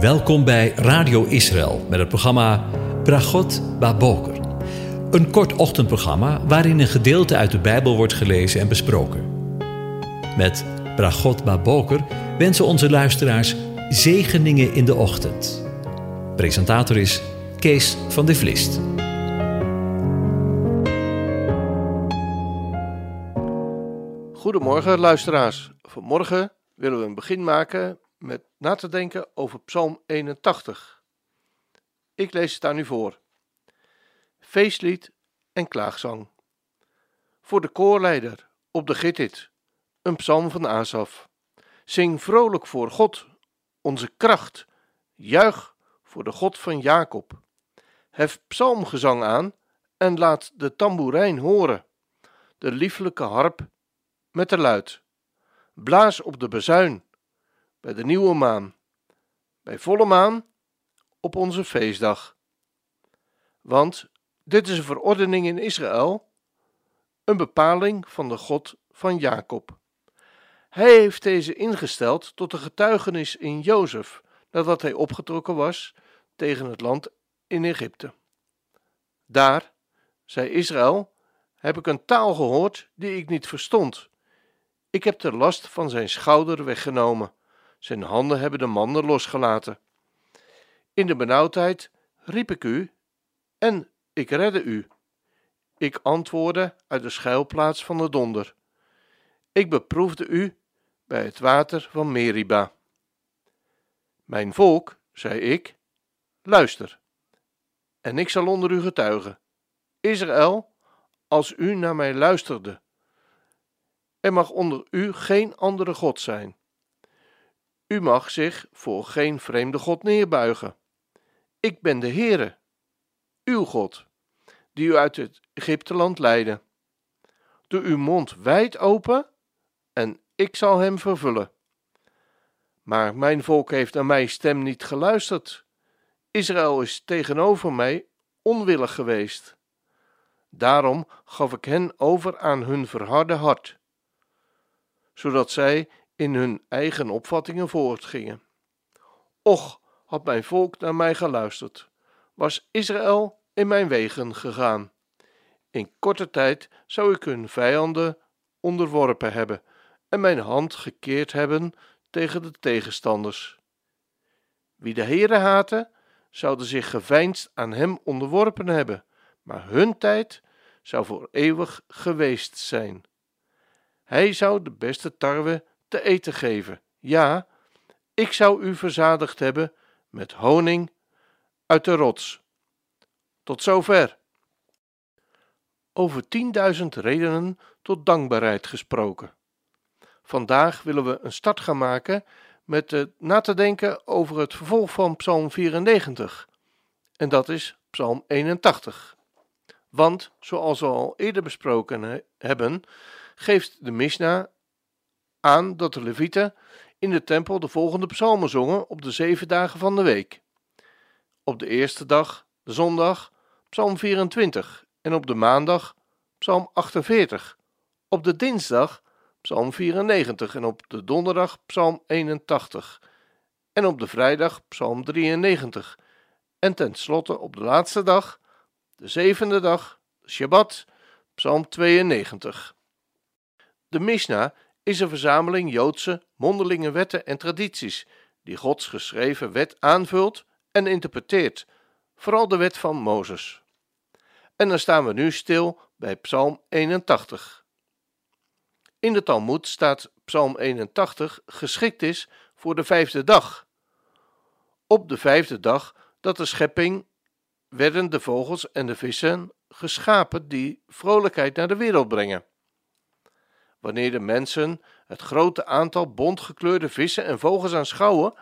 Welkom bij Radio Israël met het programma Bragot Baboker. Een kort ochtendprogramma waarin een gedeelte uit de Bijbel wordt gelezen en besproken. Met Bragot Baboker wensen onze luisteraars zegeningen in de ochtend. Presentator is Kees van de Vlist. Goedemorgen luisteraars. Vanmorgen willen we een begin maken met na te denken over Psalm 81. Ik lees het aan u voor. Feestlied en klaagzang. Voor de koorleider op de Gittit, een psalm van Asaf. Zing vrolijk voor God, onze kracht. Juich voor de God van Jacob. Hef psalmgezang aan en laat de tamboerijn horen. De lieflijke harp met de luid. Blaas op de bezuin bij de nieuwe maan, bij volle maan op onze feestdag. Want dit is een verordening in Israël, een bepaling van de God van Jacob. Hij heeft deze ingesteld tot een getuigenis in Jozef, nadat hij opgetrokken was tegen het land in Egypte. Daar, zei Israël, heb ik een taal gehoord die ik niet verstond. Ik heb de last van zijn schouder weggenomen. Zijn handen hebben de mannen losgelaten. In de benauwdheid riep ik u en ik redde u. Ik antwoordde uit de schuilplaats van de donder. Ik beproefde u bij het water van Meriba. Mijn volk, zei ik, luister, en ik zal onder u getuigen. Israël, als u naar mij luisterde, er mag onder u geen andere God zijn. U mag zich voor geen vreemde God neerbuigen. Ik ben de Heere, uw God, die u uit het Egypteland leidde. Doe uw mond wijd open en ik zal hem vervullen. Maar mijn volk heeft naar mijn stem niet geluisterd. Israël is tegenover mij onwillig geweest. Daarom gaf ik hen over aan hun verharde hart, zodat zij in hun eigen opvattingen voortgingen. Och, had mijn volk naar mij geluisterd, was Israël in mijn wegen gegaan. In korte tijd zou ik hun vijanden onderworpen hebben en mijn hand gekeerd hebben tegen de tegenstanders. Wie de Heere haatte, zouden zich geveinsd aan hem onderworpen hebben, maar hun tijd zou voor eeuwig geweest zijn. Hij zou de beste tarwe te eten geven. Ja, ik zou u verzadigd hebben met honing uit de rots. Tot zover. Over tienduizend redenen tot dankbaarheid gesproken. Vandaag willen we een start gaan maken met uh, na te denken over het vervolg van Psalm 94. En dat is Psalm 81. Want, zoals we al eerder besproken hebben, geeft de Mishnah aan dat de Levieten in de tempel de volgende psalmen zongen op de zeven dagen van de week. Op de eerste dag, de zondag, psalm 24 en op de maandag, psalm 48. Op de dinsdag, psalm 94 en op de donderdag, psalm 81. En op de vrijdag, psalm 93. En tenslotte op de laatste dag, de zevende dag, Shabbat, psalm 92. De Mishnah is een verzameling Joodse mondelinge wetten en tradities, die Gods geschreven wet aanvult en interpreteert, vooral de wet van Mozes. En dan staan we nu stil bij Psalm 81. In de Talmud staat Psalm 81 geschikt is voor de vijfde dag. Op de vijfde dag dat de schepping werden de vogels en de vissen geschapen die vrolijkheid naar de wereld brengen. Wanneer de mensen het grote aantal bontgekleurde vissen en vogels aanschouwen,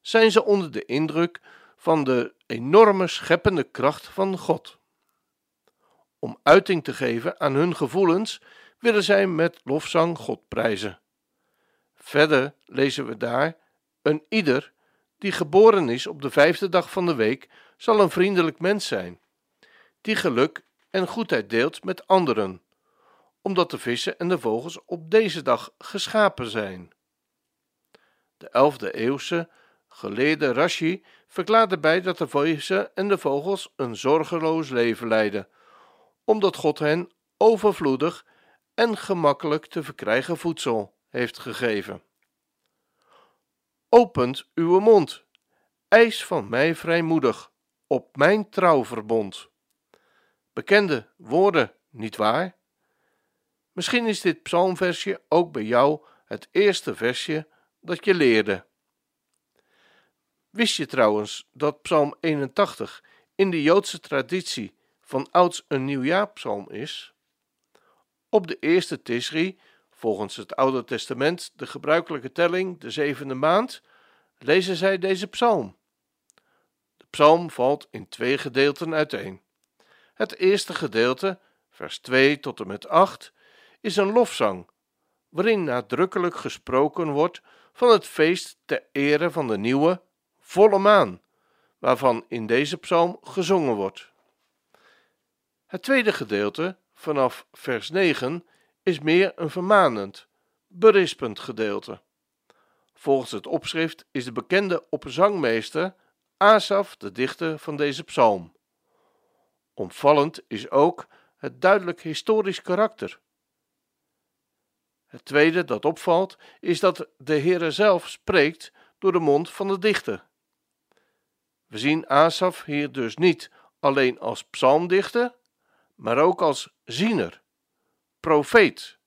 zijn ze onder de indruk van de enorme scheppende kracht van God. Om uiting te geven aan hun gevoelens willen zij met lofzang God prijzen. Verder lezen we daar: Een ieder die geboren is op de vijfde dag van de week zal een vriendelijk mens zijn, die geluk en goedheid deelt met anderen omdat de vissen en de vogels op deze dag geschapen zijn. De 11e eeuwse Geleerde Rashi verklaart erbij dat de vissen en de vogels een zorgeloos leven leiden, omdat God hen overvloedig en gemakkelijk te verkrijgen voedsel heeft gegeven. Opent uw mond, eis van mij vrijmoedig, op mijn trouwverbond. Bekende woorden, niet waar? Misschien is dit psalmversje ook bij jou het eerste versje dat je leerde. Wist je trouwens dat Psalm 81 in de Joodse traditie van ouds een nieuwjaarpsalm is? Op de eerste Tisri, volgens het Oude Testament de gebruikelijke telling, de zevende maand, lezen zij deze psalm. De psalm valt in twee gedeelten uiteen. Het eerste gedeelte, vers 2 tot en met 8, is een lofzang, waarin nadrukkelijk gesproken wordt van het feest ter ere van de nieuwe, volle maan, waarvan in deze psalm gezongen wordt. Het tweede gedeelte, vanaf vers 9, is meer een vermanend, berispend gedeelte. Volgens het opschrift is de bekende opzangmeester Asaf de dichter van deze psalm. Opvallend is ook het duidelijk historisch karakter. Het tweede dat opvalt is dat de Heere zelf spreekt door de mond van de dichter. We zien Asaf hier dus niet alleen als psalmdichter, maar ook als ziener, profeet.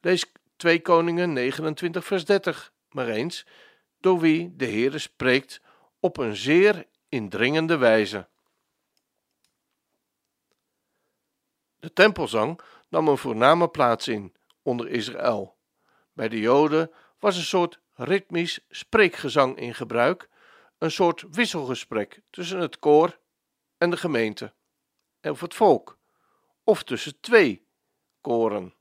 Lees 2 Koningen 29 vers 30 maar eens, door wie de Heere spreekt op een zeer indringende wijze. De tempelzang nam een voorname plaats in onder Israël. Bij de Joden was een soort ritmisch spreekgezang in gebruik, een soort wisselgesprek tussen het koor en de gemeente, of het volk, of tussen twee koren.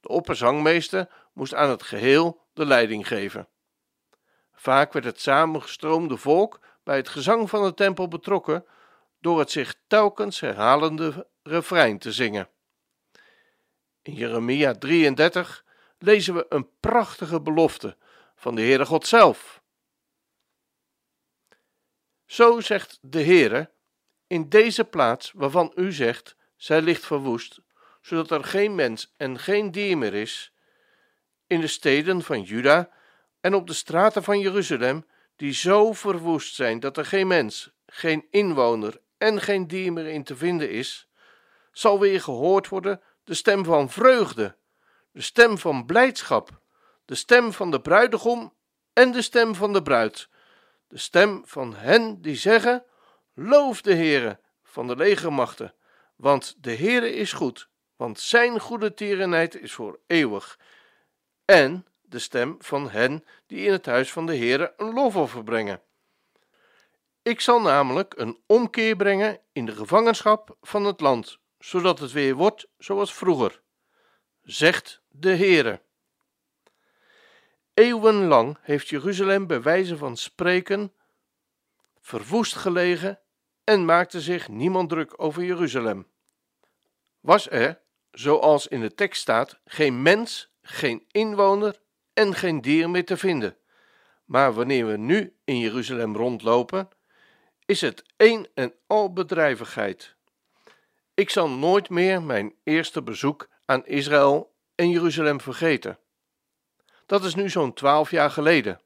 De opperzangmeester moest aan het geheel de leiding geven. Vaak werd het samengestroomde volk bij het gezang van de tempel betrokken door het zich telkens herhalende refrein te zingen. In Jeremia 33 lezen we een prachtige belofte van de Heere God zelf. Zo zegt de Heere, in deze plaats waarvan u zegt, zij ligt verwoest, zodat er geen mens en geen dier meer is, in de steden van Juda en op de straten van Jeruzalem, die zo verwoest zijn dat er geen mens, geen inwoner en geen dier meer in te vinden is, zal weer gehoord worden de stem van vreugde, de stem van blijdschap, de stem van de bruidegom en de stem van de bruid, de stem van hen die zeggen: Loof de Heere van de legermachten, want de Heere is goed, want zijn goede tierenheid is voor eeuwig. En de stem van hen die in het huis van de Heere een lofoffer brengen. Ik zal namelijk een omkeer brengen in de gevangenschap van het land, zodat het weer wordt zoals vroeger, zegt de Heere. Eeuwenlang heeft Jeruzalem bij wijze van spreken verwoest gelegen en maakte zich niemand druk over Jeruzalem. Was er, zoals in de tekst staat, geen mens, geen inwoner en geen dier meer te vinden. Maar wanneer we nu in Jeruzalem rondlopen, is het één en al bedrijvigheid. Ik zal nooit meer mijn eerste bezoek aan Israël en Jeruzalem vergeten. Dat is nu zo'n twaalf jaar geleden.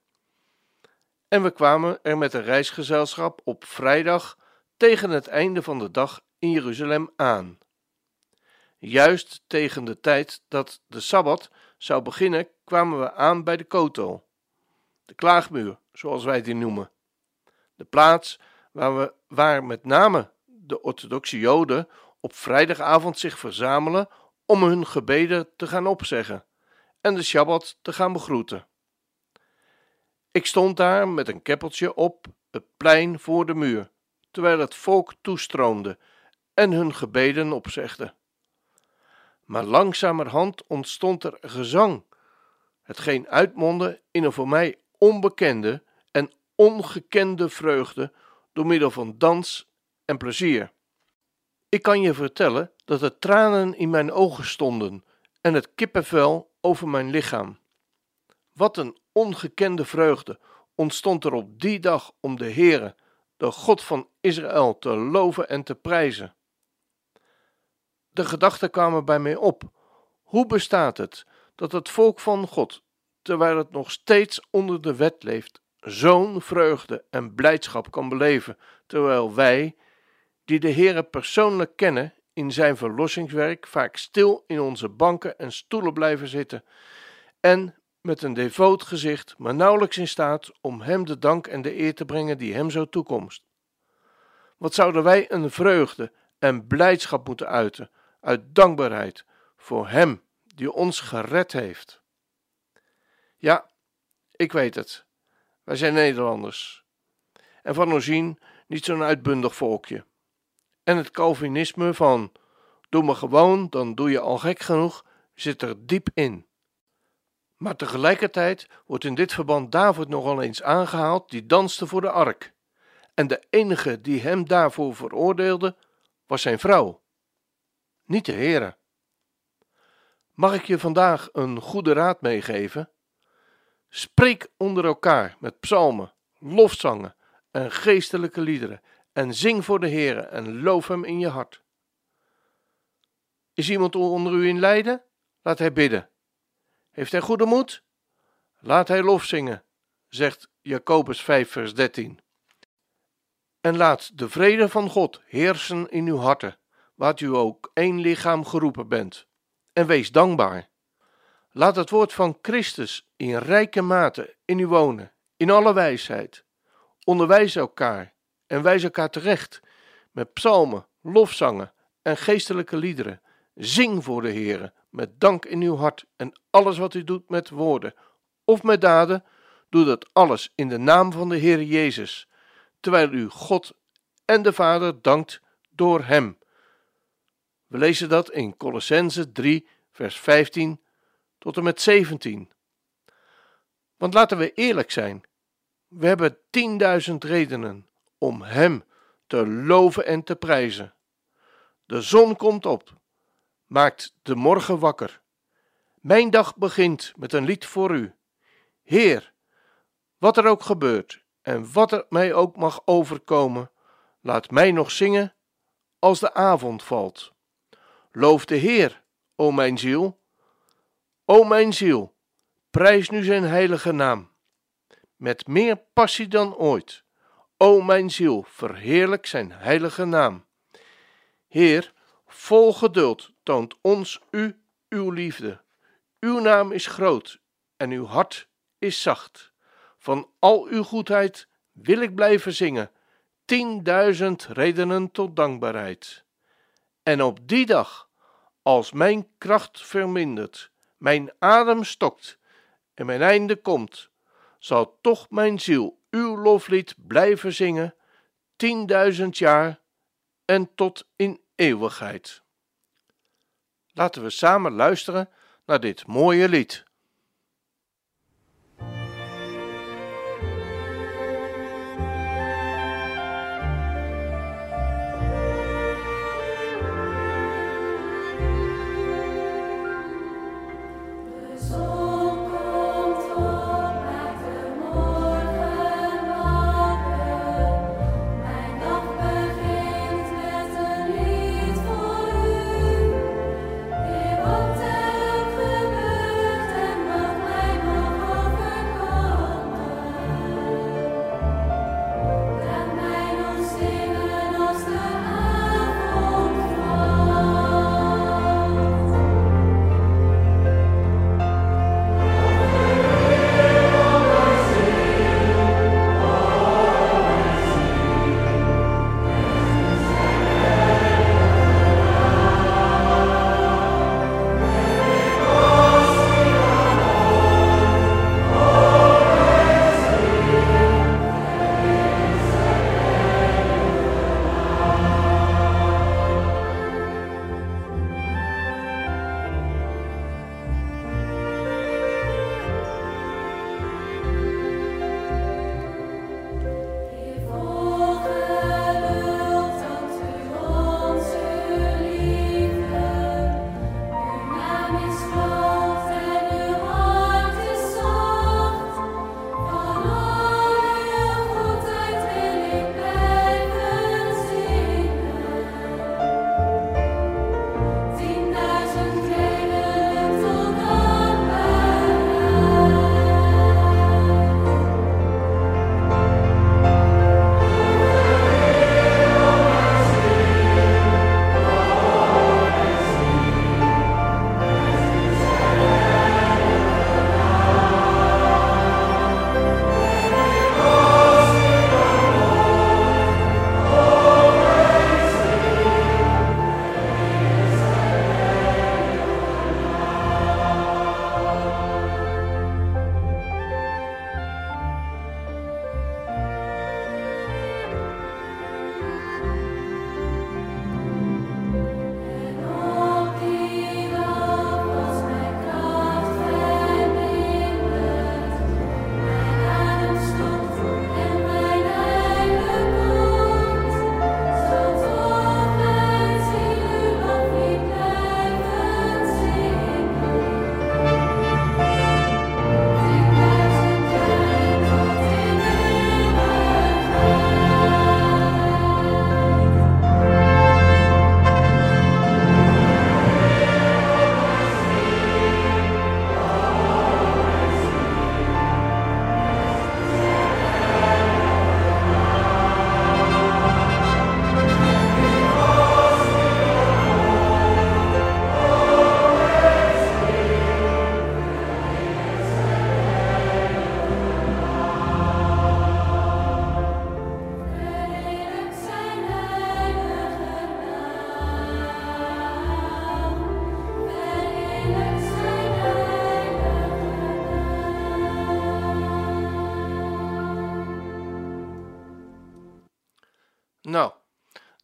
En we kwamen er met een reisgezelschap op vrijdag tegen het einde van de dag in Jeruzalem aan. Juist tegen de tijd dat de sabbat zou beginnen, kwamen we aan bij de Kotel, de klaagmuur, zoals wij die noemen. De plaats waar, we, waar met name de orthodoxe Joden op vrijdagavond zich verzamelen om hun gebeden te gaan opzeggen en de Shabbat te gaan begroeten. Ik stond daar met een keppeltje op het plein voor de muur, terwijl het volk toestroomde en hun gebeden opzegde. Maar langzamerhand ontstond er gezang, hetgeen uitmondde in een voor mij onbekende en ongekende vreugde door middel van dans en plezier. Ik kan je vertellen dat er tranen in mijn ogen stonden en het kippenvel over mijn lichaam. Wat een ongekende vreugde ontstond er op die dag om de Heere, de God van Israël, te loven en te prijzen. De gedachten kwamen bij mij op. Hoe bestaat het dat het volk van God, terwijl het nog steeds onder de wet leeft, zo'n vreugde en blijdschap kan beleven, terwijl wij, die de Heere persoonlijk kennen, in zijn verlossingswerk vaak stil in onze banken en stoelen blijven zitten en met een devoot gezicht, maar nauwelijks in staat om hem de dank en de eer te brengen die hem zo toekomst. Wat zouden wij een vreugde en blijdschap moeten uiten uit dankbaarheid voor hem die ons gered heeft. Ja, ik weet het. Wij zijn Nederlanders. En van oorzien niet zo'n uitbundig volkje. En het Calvinisme van doe maar gewoon, dan doe je al gek genoeg, zit er diep in. Maar tegelijkertijd wordt in dit verband David nogal eens aangehaald, die danste voor de ark. En de enige die hem daarvoor veroordeelde, was zijn vrouw, niet de Heere. Mag ik je vandaag een goede raad meegeven? Spreek onder elkaar met psalmen, lofzangen en geestelijke liederen en zing voor de Heere en loof hem in je hart. Is iemand onder u in lijden? Laat hij bidden. Heeft hij goede moed? Laat hij lof zingen, zegt Jacobus 5 vers 13. En laat de vrede van God heersen in uw harten, wat u ook één lichaam geroepen bent. En wees dankbaar. Laat het woord van Christus in rijke mate in u wonen, in alle wijsheid. Onderwijs elkaar en wijs elkaar terecht met psalmen, lofzangen en geestelijke liederen. Zing voor de Heere met dank in uw hart en alles wat u doet met woorden of met daden, doe dat alles in de naam van de Heer Jezus, terwijl u God en de Vader dankt door Hem. We lezen dat in Colossense 3, vers 15 tot en met 17. Want laten we eerlijk zijn, we hebben tienduizend redenen om Hem te loven en te prijzen. De zon komt op, maakt de morgen wakker. Mijn dag begint met een lied voor U. Heer, wat er ook gebeurt en wat er mij ook mag overkomen, laat mij nog zingen als de avond valt. Loof de Heer, o mijn ziel. O mijn ziel, prijs nu zijn heilige naam. Met meer passie dan ooit. O mijn ziel, verheerlijk zijn heilige naam. Heer, vol geduld toont ons u uw liefde. Uw naam is groot en uw hart is zacht. Van al uw goedheid wil ik blijven zingen, tienduizend redenen tot dankbaarheid. En op die dag, als mijn kracht vermindert, mijn adem stokt en mijn einde komt, zal toch mijn ziel uw loflied blijven zingen, tienduizend jaar en tot in eeuwigheid. Laten we samen luisteren naar dit mooie lied.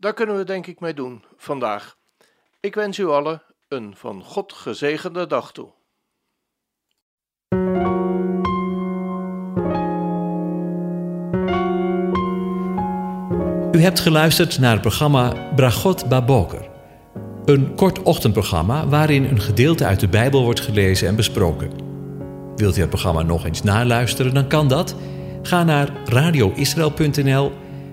Daar kunnen we denk ik mee doen vandaag. Ik wens u allen een van God gezegende dag toe. U hebt geluisterd naar het programma Bragot Baboker. Een kort ochtendprogramma waarin een gedeelte uit de Bijbel wordt gelezen en besproken. Wilt u het programma nog eens naluisteren, dan kan dat. Ga naar radioisrael.nl